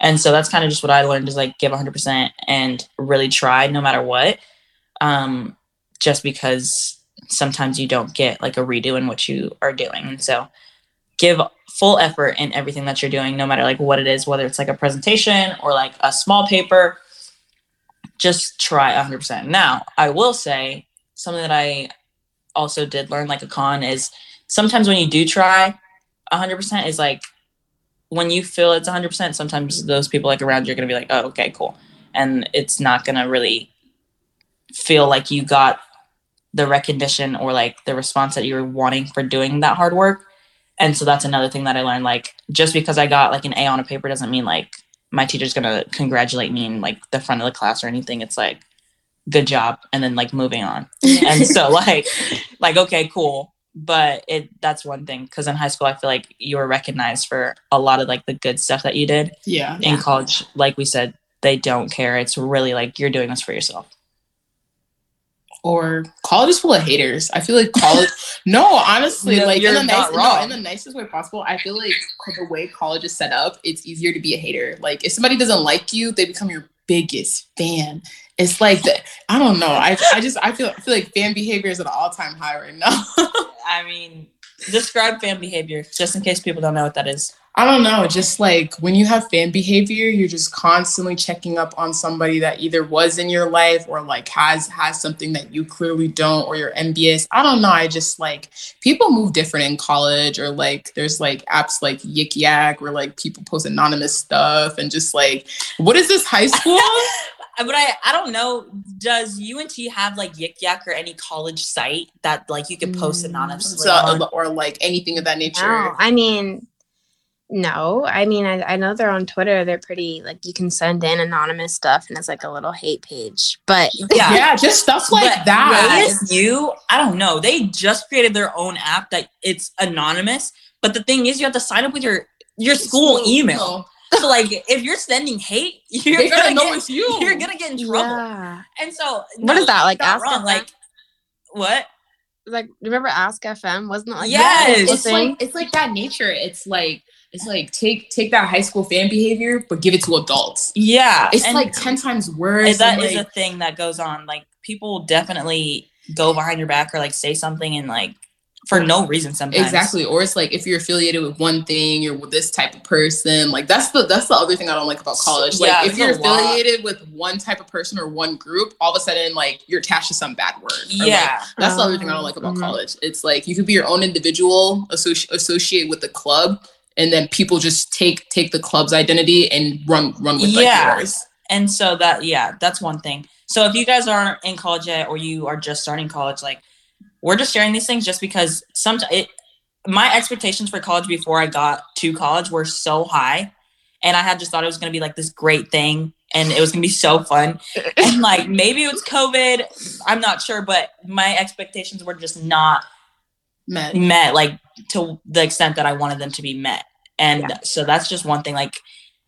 And so that's kind of just what i learned is like give 100% and really try no matter what um, just because sometimes you don't get like a redo in what you are doing. And so give full effort in everything that you're doing, no matter like what it is, whether it's like a presentation or like a small paper, just try 100%. Now, I will say something that I also did learn like a con is sometimes when you do try 100% is like when you feel it's 100%, sometimes those people like around you are going to be like, oh, okay, cool. And it's not going to really feel like you got the recognition or like the response that you were wanting for doing that hard work. And so that's another thing that I learned. Like just because I got like an A on a paper doesn't mean like my teacher's gonna congratulate me in like the front of the class or anything. It's like good job and then like moving on. and so like like okay, cool. But it that's one thing because in high school I feel like you were recognized for a lot of like the good stuff that you did. Yeah. In college, like we said, they don't care. It's really like you're doing this for yourself. Or college is full of haters. I feel like college. no, honestly, No, like in the nice, no, in the nicest way possible. I feel like the way college is set up, it's easier to be a hater. Like if somebody doesn't like you, they become your biggest fan. It's like the, I don't know. I I just I feel I feel like fan behavior is at an all time high right now. I mean, describe fan behavior just in case people don't know what that is. I don't know. Just like when you have fan behavior, you're just constantly checking up on somebody that either was in your life or like has has something that you clearly don't, or you're envious. I don't know. I just like people move different in college, or like there's like apps like Yik Yak where like people post anonymous stuff and just like, what is this high school? But I, I don't know. Does UNT have like Yik Yak or any college site that like you can post mm. anonymously? so, on? Uh, or like anything of that nature. No, I mean, no. I mean, I, I know they're on Twitter. They're pretty like you can send in anonymous stuff, and it's like a little hate page. But Yeah. Yeah, just stuff like But that. ASU, I don't know. They just created their own app that it's anonymous. But the thing is, you have to sign up with your your school email. So like, if you're sending hate, you're They gotta gonna know get, it's you. You're gonna get in trouble. yeah, And so, What is that, like, Ask wrong. FM? Like, what? like remember Ask FM? Wasn't it like Yes. that it's thing? like it's like that nature. It's like it's like take take that high school fan behavior, but give it to adults. Yeah, It's and- like ten times and worse. that and, is like, a thing that goes on. Like, people definitely go behind your back or like say something and like for no reason sometimes. exactly. Or it's like if you're affiliated with one thing, you're with this type of person. Like that's the that's the other thing I don't like about college. Like Yeah, if you're there's a lot. affiliated with one type of person or one group, all of a sudden like you're attached to some bad word. Or, like, Yeah. That's the other thing I don't like about Mhm. college. It's like you could be your own individual, associ- associate with the club, and then people just take take the club's identity and run run with like Yeah. yours. and so that yeah that's one thing so if you guys aren't in college yet or you are just starting college like we're just sharing these things just because sometimes it my expectations for college before i got to college were so high and I had just thought it was gonna be like this great thing, and it was gonna be so fun. And like maybe it was COVID, I'm not sure, but my expectations were just not met. met like to the extent that I wanted them to be met. And Yeah. so that's just one thing. Like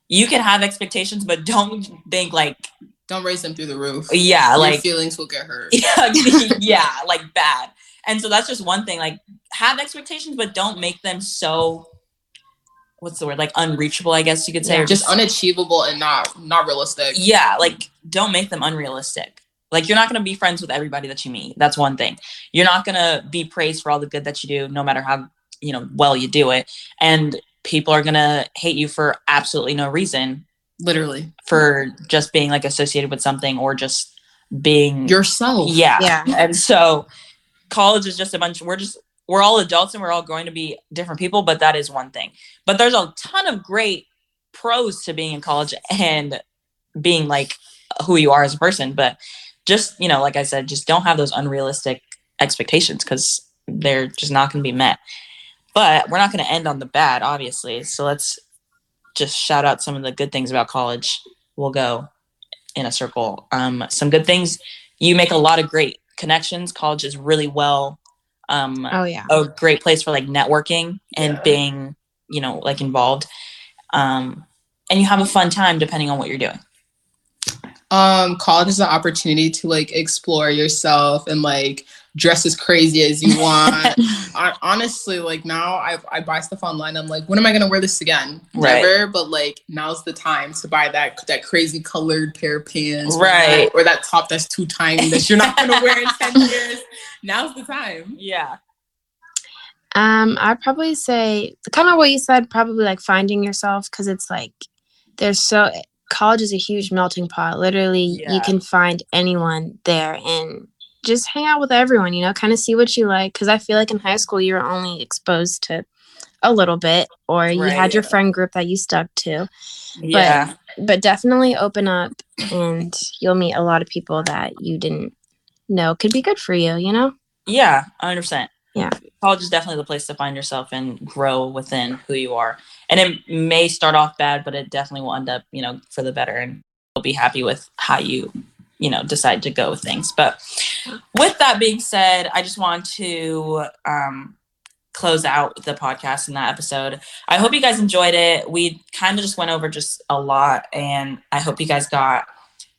you can have expectations, but don't think like Don't raise them through the roof. yeah, Your like feelings will get hurt. yeah, yeah, like bad. And so that's just one thing. Like have expectations, but don't make them so what's the word? Like unreachable, I guess you could say. Yeah. or Just unachievable and not not realistic. yeah, like don't make them unrealistic. Like you're not gonna be friends with everybody that you meet. That's one thing. You're not gonna be praised for all the good that you do, no matter how you know well you do it. And people are gonna hate you for absolutely no reason Literally. for just being like associated with something or just being Yourself. yeah. Yeah. And so college is just a bunch we're just we're all adults and we're all going to be different people, but that is one thing. But there's a ton of great pros to being in college and being like who you are as a person. But just, you know, like I said, just don't have those unrealistic expectations because they're just not going to be met. But we're not going to end on the bad, obviously. So let's just shout out some of the good things about college. We'll go in a circle. Um, some good things. You make a lot of great connections. College is really well um, Oh yeah. a great place for like networking and Yeah. being, you know, like involved. Um, and you have a fun time depending on what you're doing. Um, college is an opportunity to like explore yourself and like dress as crazy as you want. I, honestly, like now I, I buy stuff online. I'm like, when am I gonna wear this again? Right. Never. But like now's the time to buy that that crazy colored pair of pants, or Right. that- Or that top that's too tiny that you're not gonna wear in ten years. Now's the time. Yeah. Um, I'd probably say kind of what you said, probably like finding yourself because it's like there's so college is a huge melting pot. Literally, Yeah. you can find anyone there and just hang out with everyone, you know, kind of see what you like. Because I feel like in high school, you were only exposed to a little bit, or you Right. had your friend group that you stuck to. Yeah. But definitely open up, and you'll meet a lot of people that you didn't know could be good for you, you know? Yeah. 100%. Yeah. College is definitely the place to find yourself and grow within who you are. And it may start off bad, but it definitely will end up, you know, for the better. And you'll be happy with how you, you know, decide to go with things. But with that being said, I just want to um, close out the podcast in that episode. I hope you guys enjoyed it. We kind of just went over just a lot, and I hope you guys got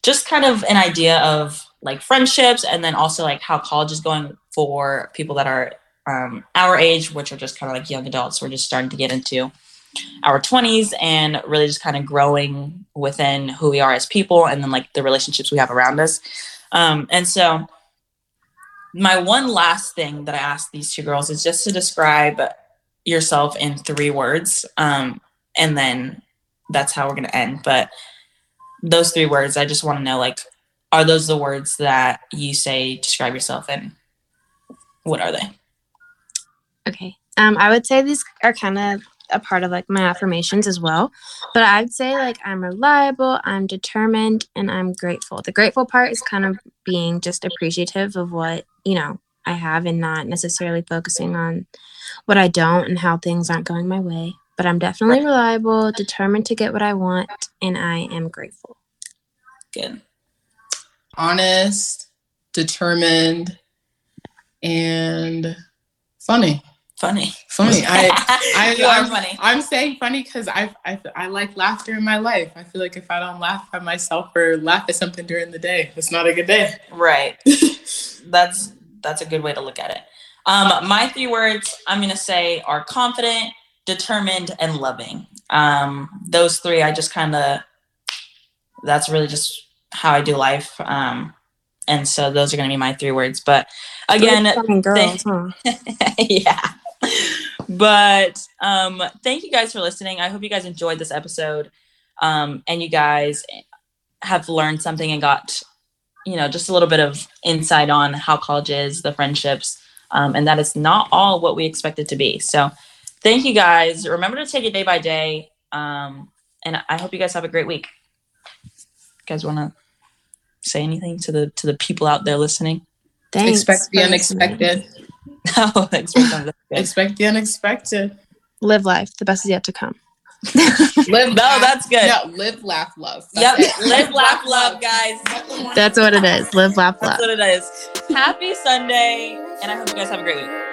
just kind of an idea of like friendships and then also like how college is going for people that are um, our age, which are just kind of like young adults. We're just starting to get into our 20s and really just kind of growing within who we are as people and then like the relationships we have around us. Um, and so, my one last thing that I asked these two girls is just to describe yourself in three words. Um, and then that's how we're going to end. But those three words, I just want to know like, are those the words that you say describe yourself and what are they? Okay. Um, I would say these are kind of a part of like my affirmations as well. But I'd say like I'm reliable, I'm determined, and I'm grateful. The grateful part is kind of being just appreciative of what, you know, I have and not necessarily focusing on what I don't and how things aren't going my way. But I'm definitely reliable, determined to get what I want, and I am grateful. Good. Honest, determined, and funny. Funny. Funny. I I, you are I'm, funny. I'm saying funny because I, I I like laughter in my life. I feel like if I don't laugh at myself or laugh at something during the day, it's not a good day. Right. that's that's a good way to look at it. Um, my three words I'm gonna say are confident, determined, and loving. Um, those three, I just kind of that's really just how I do life. Um, and so those are gonna be my three words. But again, girls, thank- huh? yeah. But um, thank you guys for listening. I hope you guys enjoyed this episode, um, and you guys have learned something and got, you know, just a little bit of insight on how college is, the friendships, um, and that it's not all what we expect it to be. So, thank you guys. Remember to take it day by day, um, and I hope you guys have a great week. You guys want to say anything to the to the people out there listening? Thanks. Expect the for listening. unexpected. Oh, expect them Expect the unexpected. Live life. The best is yet to come. Live, No, laugh- that's good. No, live, laugh, love. Yep. It. Live, laugh, love, guys. That's what it is. Live, laugh, love. That's what it is. Happy Sunday, and I hope you guys have a great week.